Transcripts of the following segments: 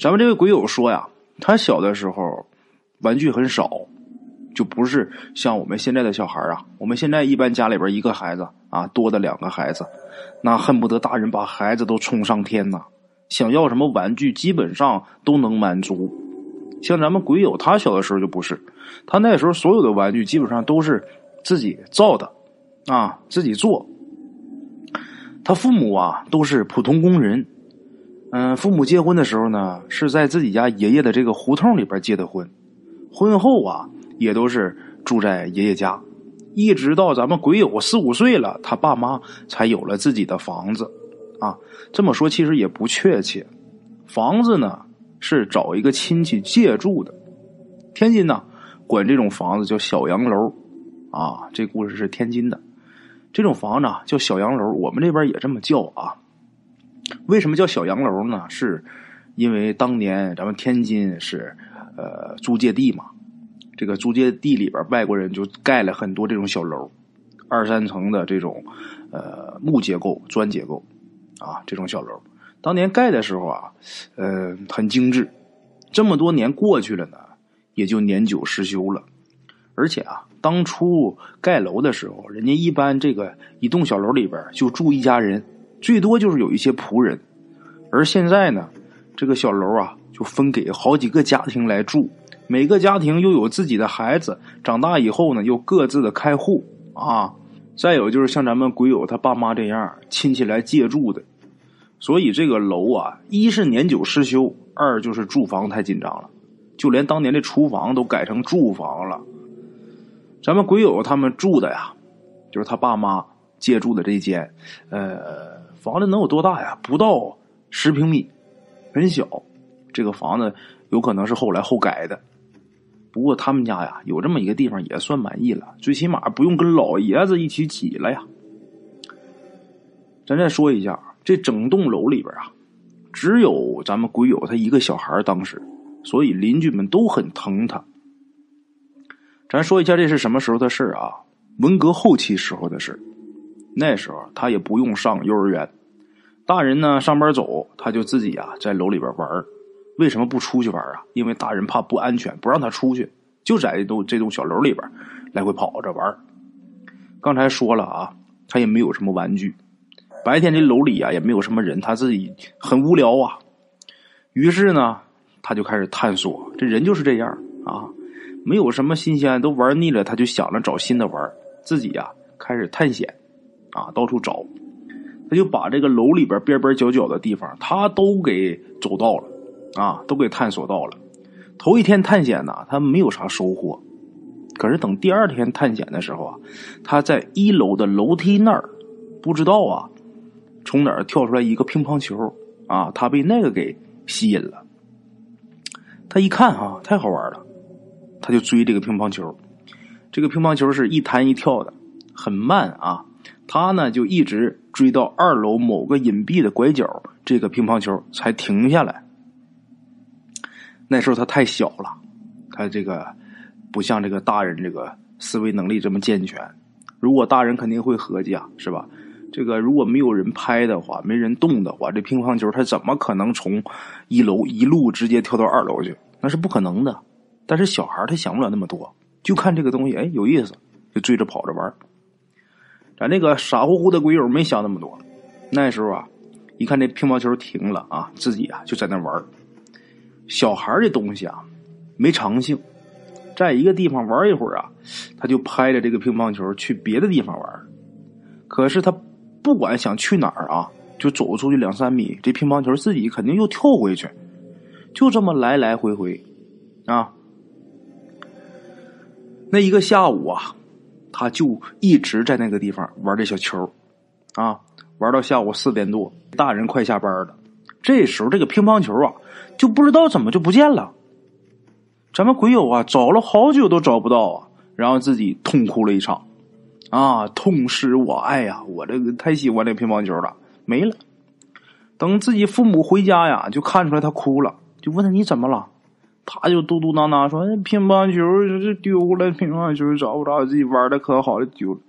咱们这位鬼友说呀，他小的时候玩具很少，就不是像我们现在的小孩啊。我们现在一般家里边一个孩子啊，多的两个孩子，那恨不得大人把孩子都冲上天呐。想要什么玩具，基本上都能满足。像咱们鬼友，他小的时候就不是，他那时候所有的玩具基本上都是自己造的，啊，自己做。他父母啊都是普通工人，嗯，父母结婚的时候呢是在自己家爷爷的这个胡同里边结的婚，婚后啊也都是住在爷爷家，一直到咱们鬼友四五岁了，他爸妈才有了自己的房子。啊，这么说其实也不确切。房子呢是找一个亲戚借住的。天津呢管这种房子叫小洋楼。啊，这故事是天津的。这种房子啊叫小洋楼，我们这边也这么叫啊。为什么叫小洋楼呢？是因为当年咱们天津是呃租界地嘛。这个租界地里边外国人就盖了很多这种小楼，二三层的这种呃木结构、砖结构。啊，这种小楼，当年盖的时候啊，呃，很精致。这么多年过去了呢，也就年久失修了。而且啊，当初盖楼的时候，人家一般这个一栋小楼里边就住一家人，最多就是有一些仆人。而现在呢，这个小楼啊，就分给好几个家庭来住，每个家庭又有自己的孩子，长大以后呢，又各自的开户啊。再有就是像咱们鬼友他爸妈这样亲戚来借住的。所以这个楼啊，一是年久失修，二就是住房太紧张了，就连当年的厨房都改成住房了。咱们鬼友他们住的呀，就是他爸妈借住的这间，呃，房子能有多大呀？不到十平米，很小。这个房子有可能是后来后改的，不过他们家呀有这么一个地方也算满意了，最起码不用跟老爷子一起挤了呀。咱再说一下。这整栋楼里边啊，只有咱们鬼友他一个小孩当时，所以邻居们都很疼他。咱说一下这是什么时候的事啊？文革后期时候的事那时候他也不用上幼儿园，大人呢上班走，他就自己啊在楼里边玩为什么不出去玩啊？因为大人怕不安全，不让他出去，就在这栋这栋小楼里边来回跑着玩刚才说了啊，他也没有什么玩具。白天这楼里啊也没有什么人，他自己很无聊啊。于是呢，他就开始探索。这人就是这样啊，没有什么新鲜，都玩腻了，他就想着找新的玩。自己呀开始探险啊，到处找。他就把这个楼里边边边角角的地方，他都给走到了啊，都给探索到了。头一天探险呢，他没有啥收获。可是等第二天探险的时候啊，他在一楼的楼梯那儿，不知道啊。从哪儿跳出来一个乒乓球啊？他被那个给吸引了。他一看啊，太好玩了，他就追这个乒乓球。这个乒乓球是一弹一跳的，很慢啊。他呢就一直追到二楼某个隐蔽的拐角，这个乒乓球才停下来。那时候他太小了，他这个不像这个大人这个思维能力这么健全。如果大人肯定会合计啊，是吧？这个如果没有人拍的话，没人动的话，这乒乓球它怎么可能从一楼一路直接跳到二楼去？那是不可能的。但是小孩他想不了那么多，就看这个东西，哎，有意思，就追着跑着玩。咱那个傻乎乎的鬼友没想那么多。那时候啊，一看这乒乓球停了啊，自己啊就在那玩。小孩这东西啊，没长性，在一个地方玩一会儿啊，他就拍着这个乒乓球去别的地方玩。可是他。不管想去哪儿啊，就走出去两三米，这乒乓球自己肯定又跳回去，就这么来来回回，啊。那一个下午啊，他就一直在那个地方玩这小球，啊，玩到下午四点多，大人快下班了。这时候这个乒乓球啊，就不知道怎么就不见了。咱们鬼友啊，找了好久都找不到啊，然后自己痛哭了一场。啊，痛失我爱呀！我这个太喜欢这乒乓球了，没了。等自己父母回家呀，就看出来他哭了，就问他你怎么了？他就嘟嘟囔囔说：“那乒乓球这丢了，乒乓球找不着，自己玩的可好了，丢了。”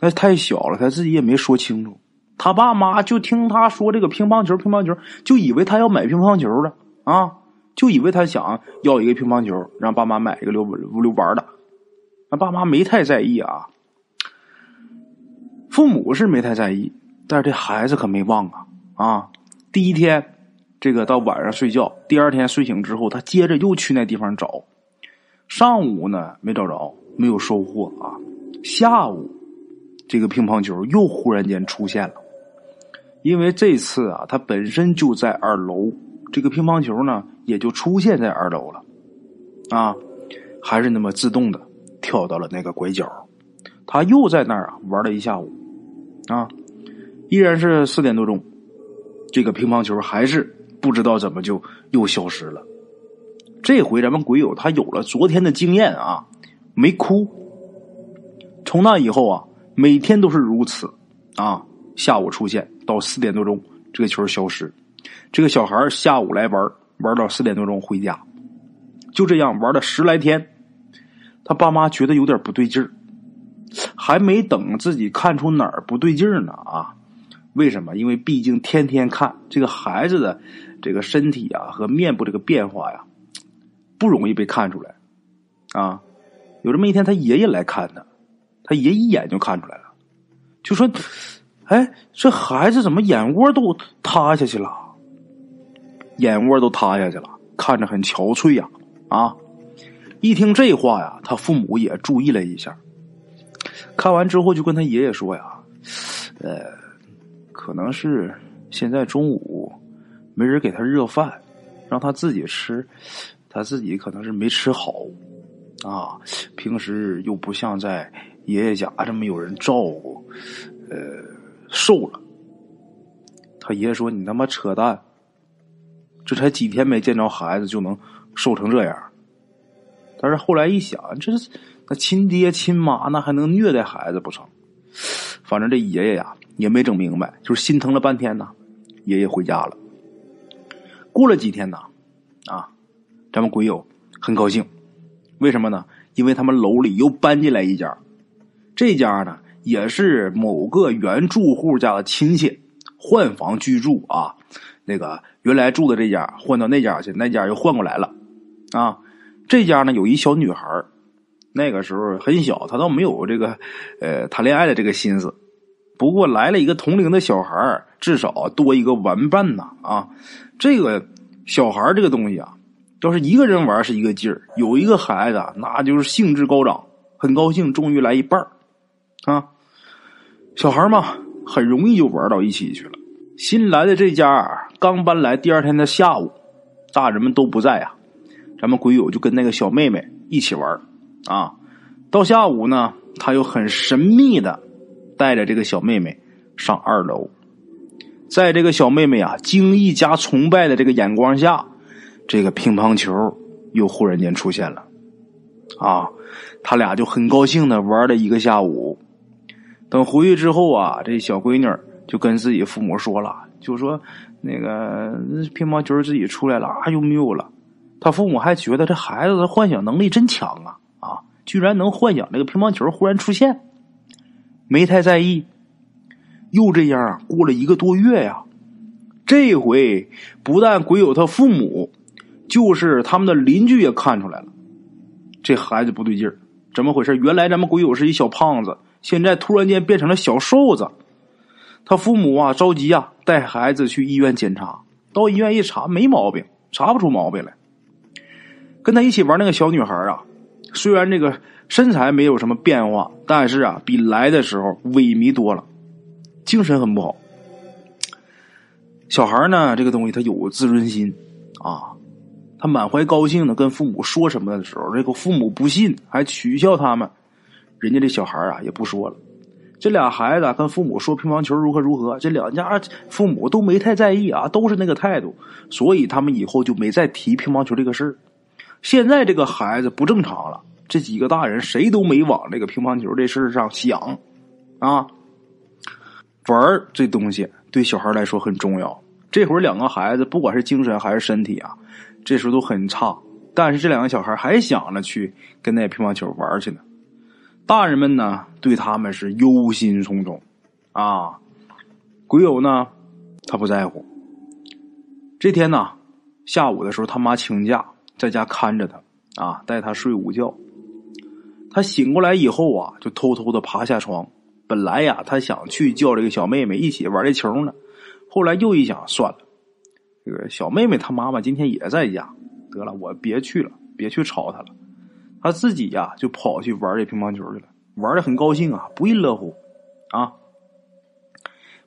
他太小了，他自己也没说清楚。他爸妈就听他说这个乒乓球，乒乓球，就以为他要买乒乓球了啊，就以为他想要一个乒乓球，让爸妈买一个溜溜玩的。那爸妈没太在意啊，父母是没太在意，但是这孩子可没忘啊啊！第一天，这个到晚上睡觉，第二天睡醒之后，他接着又去那地方找。上午呢没找着，没有收获啊。下午，这个乒乓球又忽然间出现了，因为这次啊，它本身就在二楼，这个乒乓球呢也就出现在二楼了，啊，还是那么自动的。跳到了那个拐角，他又在那儿啊玩了一下午，啊，依然是四点多钟，这个乒乓球还是不知道怎么就又消失了。这回咱们鬼友他有了昨天的经验啊，没哭。从那以后啊，每天都是如此啊，下午出现到四点多钟，这个球消失。这个小孩下午来玩，玩到四点多钟回家，就这样玩了十来天。他爸妈觉得有点不对劲儿，还没等自己看出哪儿不对劲儿呢啊？为什么？因为毕竟天天看这个孩子的这个身体啊和面部这个变化呀，不容易被看出来啊。有这么一天，他爷爷来看他，他爷一眼就看出来了，就说：“哎，这孩子怎么眼窝都塌下去了？眼窝都塌下去了，看着很憔悴呀啊！”一听这话呀，他父母也注意了一下。看完之后，就跟他爷爷说呀：“呃，可能是现在中午没人给他热饭，让他自己吃，他自己可能是没吃好啊。平时又不像在爷爷家这么有人照顾，呃，瘦了。”他爷爷说：“你他妈扯淡！这才几天没见着孩子，就能瘦成这样？”但是后来一想，这是那亲爹亲妈，那还能虐待孩子不成？反正这爷爷呀也没整明白，就是心疼了半天呢。爷爷回家了。过了几天呢，啊，咱们鬼友很高兴，为什么呢？因为他们楼里又搬进来一家，这家呢也是某个原住户家的亲戚换房居住啊。那个原来住的这家换到那家去，那家又换过来了啊。这家呢有一小女孩那个时候很小，她倒没有这个呃谈恋爱的这个心思。不过来了一个同龄的小孩至少多一个玩伴呐啊！这个小孩这个东西啊，要是一个人玩是一个劲儿，有一个孩子那就是兴致高涨，很高兴，终于来一半啊！小孩嘛，很容易就玩到一起去了。新来的这家刚搬来第二天的下午，大人们都不在啊。咱们鬼友就跟那个小妹妹一起玩啊，到下午呢，他又很神秘的带着这个小妹妹上二楼，在这个小妹妹啊惊异加崇拜的这个眼光下，这个乒乓球又忽然间出现了，啊，他俩就很高兴的玩了一个下午。等回去之后啊，这小闺女就跟自己父母说了，就说那个乒乓球自己出来了啊，又没有了。他父母还觉得这孩子的幻想能力真强啊啊！居然能幻想这个乒乓球忽然出现，没太在意。又这样啊，过了一个多月呀，这回不但鬼友他父母，就是他们的邻居也看出来了，这孩子不对劲儿，怎么回事？原来咱们鬼友是一小胖子，现在突然间变成了小瘦子。他父母啊着急啊，带孩子去医院检查，到医院一查没毛病，查不出毛病来。跟他一起玩那个小女孩啊，虽然这个身材没有什么变化，但是啊，比来的时候萎靡多了，精神很不好。小孩呢，这个东西他有自尊心啊，他满怀高兴的跟父母说什么的时候，这个父母不信，还取笑他们。人家这小孩啊，也不说了。这俩孩子跟父母说乒乓球如何如何，这两家父母都没太在意啊，都是那个态度，所以他们以后就没再提乒乓球这个事儿。现在这个孩子不正常了，这几个大人谁都没往这个乒乓球这事上想，啊，玩这东西对小孩来说很重要。这会儿两个孩子不管是精神还是身体啊，这时候都很差，但是这两个小孩还想着去跟那乒乓球玩去呢。大人们呢对他们是忧心忡忡，啊，鬼友呢他不在乎。这天呢。下午的时候，他妈请假在家看着他啊，带他睡午觉。他醒过来以后啊，就偷偷的爬下床。本来呀，他想去叫这个小妹妹一起玩这球呢，后来又一想，算了，这个小妹妹她妈妈今天也在家，得了，我别去了，别去吵她了。他自己呀，就跑去玩这乒乓球去了，玩的很高兴啊，不亦乐乎啊。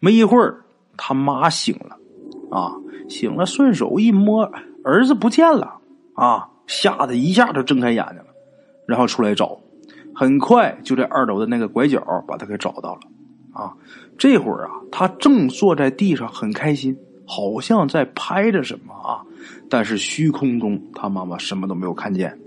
没一会儿，他妈醒了啊，醒了，顺手一摸，儿子不见了啊，吓得一下就睁开眼睛了，然后出来找。很快就在二楼的那个拐角把他给找到了，啊，这会儿啊，他正坐在地上很开心，好像在拍着什么啊，但是虚空中他妈妈什么都没有看见，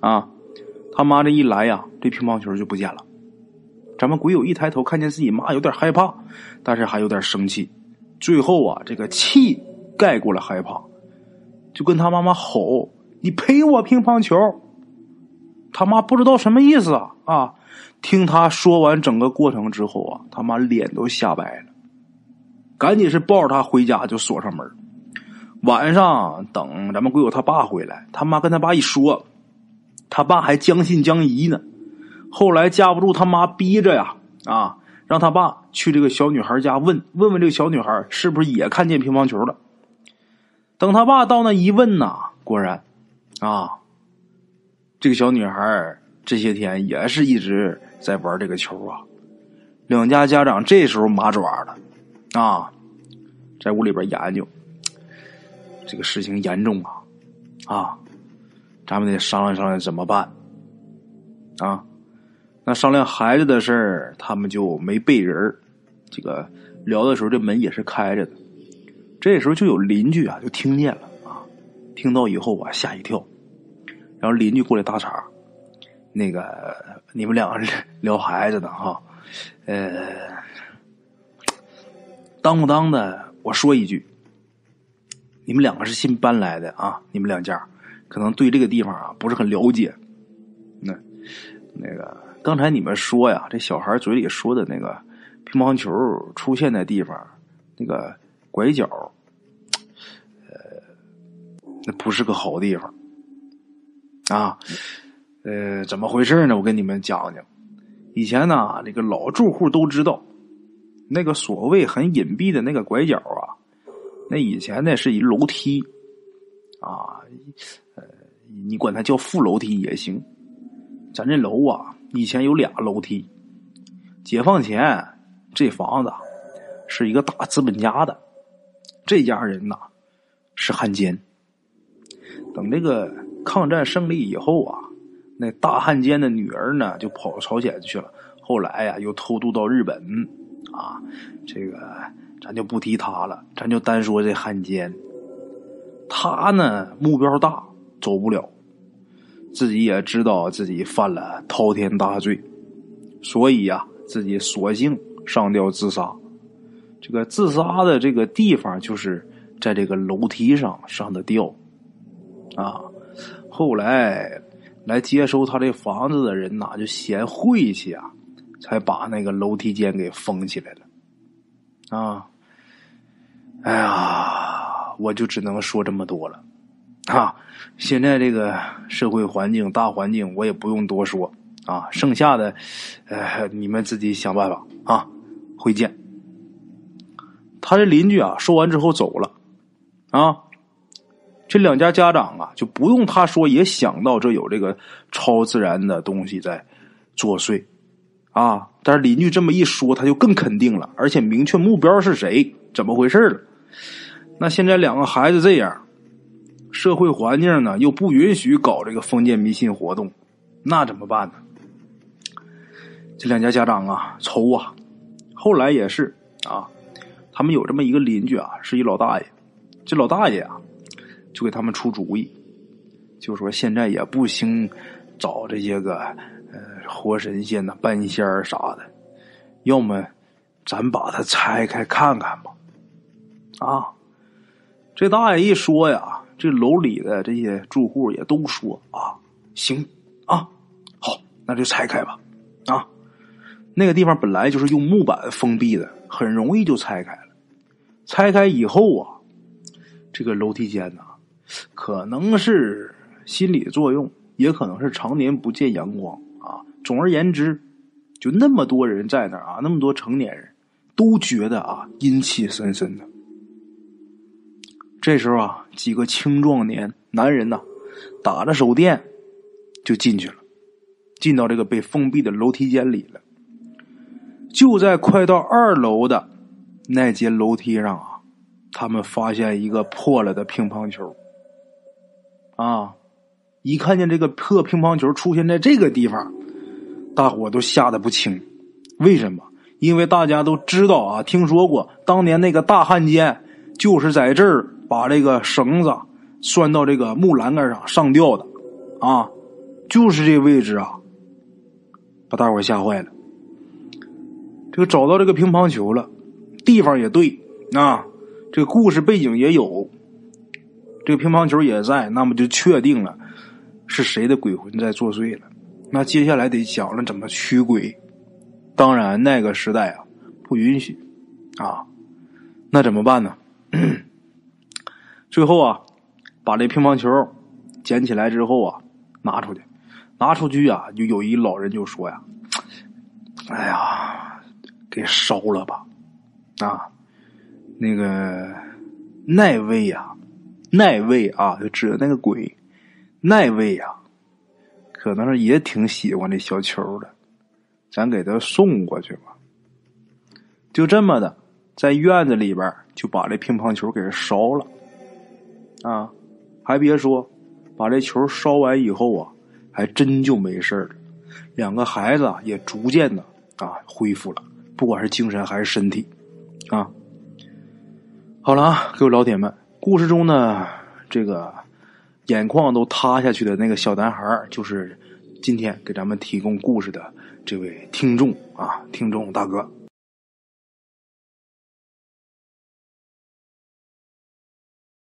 啊，他妈这一来呀，这乒乓球就不见了。咱们鬼友一抬头看见自己妈，有点害怕，但是还有点生气，最后啊，这个气盖过了害怕，就跟他妈妈吼：“你赔我乒乓球！”他妈不知道什么意思啊啊！听他说完整个过程之后啊，他妈脸都吓白了，赶紧是抱着他回家就锁上门。晚上等咱们鬼友他爸回来，他妈跟他爸一说，他爸还将信将疑呢。后来架不住他妈逼着呀啊，让他爸去这个小女孩家问问问这个小女孩是不是也看见乒乓球了。等他爸到那一问呐，果然啊。这个小女孩这些天也是一直在玩这个球啊，两家家长这时候麻爪了啊，在屋里边研究这个事情严重啊啊，咱们得商量商量怎么办啊？那商量孩子的事儿，他们就没背人这个聊的时候，这门也是开着的。这时候就有邻居啊，就听见了啊，听到以后啊，吓一跳。然后邻居过来搭茬，那个你们两个 聊孩子呢哈，呃，当不当的？我说一句，你们两个是新搬来的啊，你们两家可能对这个地方啊不是很了解。那那个刚才你们说呀，这小孩嘴里说的那个乒乓球出现的地方，那个拐角，那不是个好地方。啊，呃，怎么回事呢？我跟你们讲讲。以前呢，这个老住户都知道，那个所谓很隐蔽的那个拐角啊，那以前呢是一楼梯，啊，呃，你管它叫副楼梯也行。咱这楼啊，以前有俩楼梯。解放前，这房子是一个大资本家的，这家人呐是汉奸。等这个。抗战胜利以后啊，那大汉奸的女儿呢就跑朝鲜去了。后来呀，又偷渡到日本啊。这个咱就不提他了，咱就单说这汉奸。他呢目标大，走不了，自己也知道自己犯了滔天大罪，所以呀，自己索性上吊自杀。这个自杀的这个地方就是在这个楼梯上上的吊啊。后来来接收他这房子的人呐，就嫌晦气啊，才把那个楼梯间给封起来了。啊，哎呀，我就只能说这么多了。啊，现在这个社会环境、大环境，我也不用多说啊。剩下的，呃，你们自己想办法啊。会见。他这邻居啊，说完之后走了。啊。这两家家长啊，就不用他说也想到这有这个超自然的东西在作祟，啊！但是邻居这么一说，他就更肯定了，而且明确目标是谁，怎么回事了。那现在两个孩子这样，社会环境呢又不允许搞这个封建迷信活动，那怎么办呢？这两家家长啊，愁啊！后来也是啊，他们有这么一个邻居啊，是一老大爷，这老大爷啊。就给他们出主意，就说现在也不兴找这些个呃活神仙呐、半仙儿啥的，要么咱把它拆开看看吧。啊，这大爷一说呀，这楼里的这些住户也都说啊，行啊，好，那就拆开吧。啊，那个地方本来就是用木板封闭的，很容易就拆开了。拆开以后啊，这个楼梯间呢。可能是心理作用，也可能是常年不见阳光啊。总而言之，就那么多人在那儿啊，那么多成年人都觉得啊阴气森森的。这时候啊，几个青壮年男人呐，打着手电就进去了，进到这个被封闭的楼梯间里了。就在快到二楼的那节楼梯上啊，他们发现一个破了的乒乓球。啊！一看见这个破乒乓球出现在这个地方，大伙都吓得不轻。为什么？因为大家都知道啊，听说过当年那个大汉奸就是在这儿把这个绳子拴到这个木栏杆上上吊的，啊，就是这位置啊，把大伙吓坏了。这个找到这个乒乓球了，地方也对啊，这个故事背景也有。这个乒乓球也在，那么就确定了是谁的鬼魂在作祟了。那接下来得讲了怎么驱鬼。当然那个时代啊不允许啊，那怎么办呢？最后啊，把这乒乓球捡起来之后啊，拿出去，拿出去啊，就有一老人就说呀：“哎呀，给烧了吧！啊，那个那位呀。”那位啊，就指的那个鬼，那位呀，可能是也挺喜欢这小球的，咱给他送过去吧。就这么的，在院子里边就把这乒乓球给烧了。啊，还别说，把这球烧完以后啊，还真就没事了。两个孩子也逐渐的啊恢复了，不管是精神还是身体。啊，好了啊，各位老铁们。故事中呢，这个眼眶都塌下去的那个小男孩，就是今天给咱们提供故事的这位听众啊，听众大哥。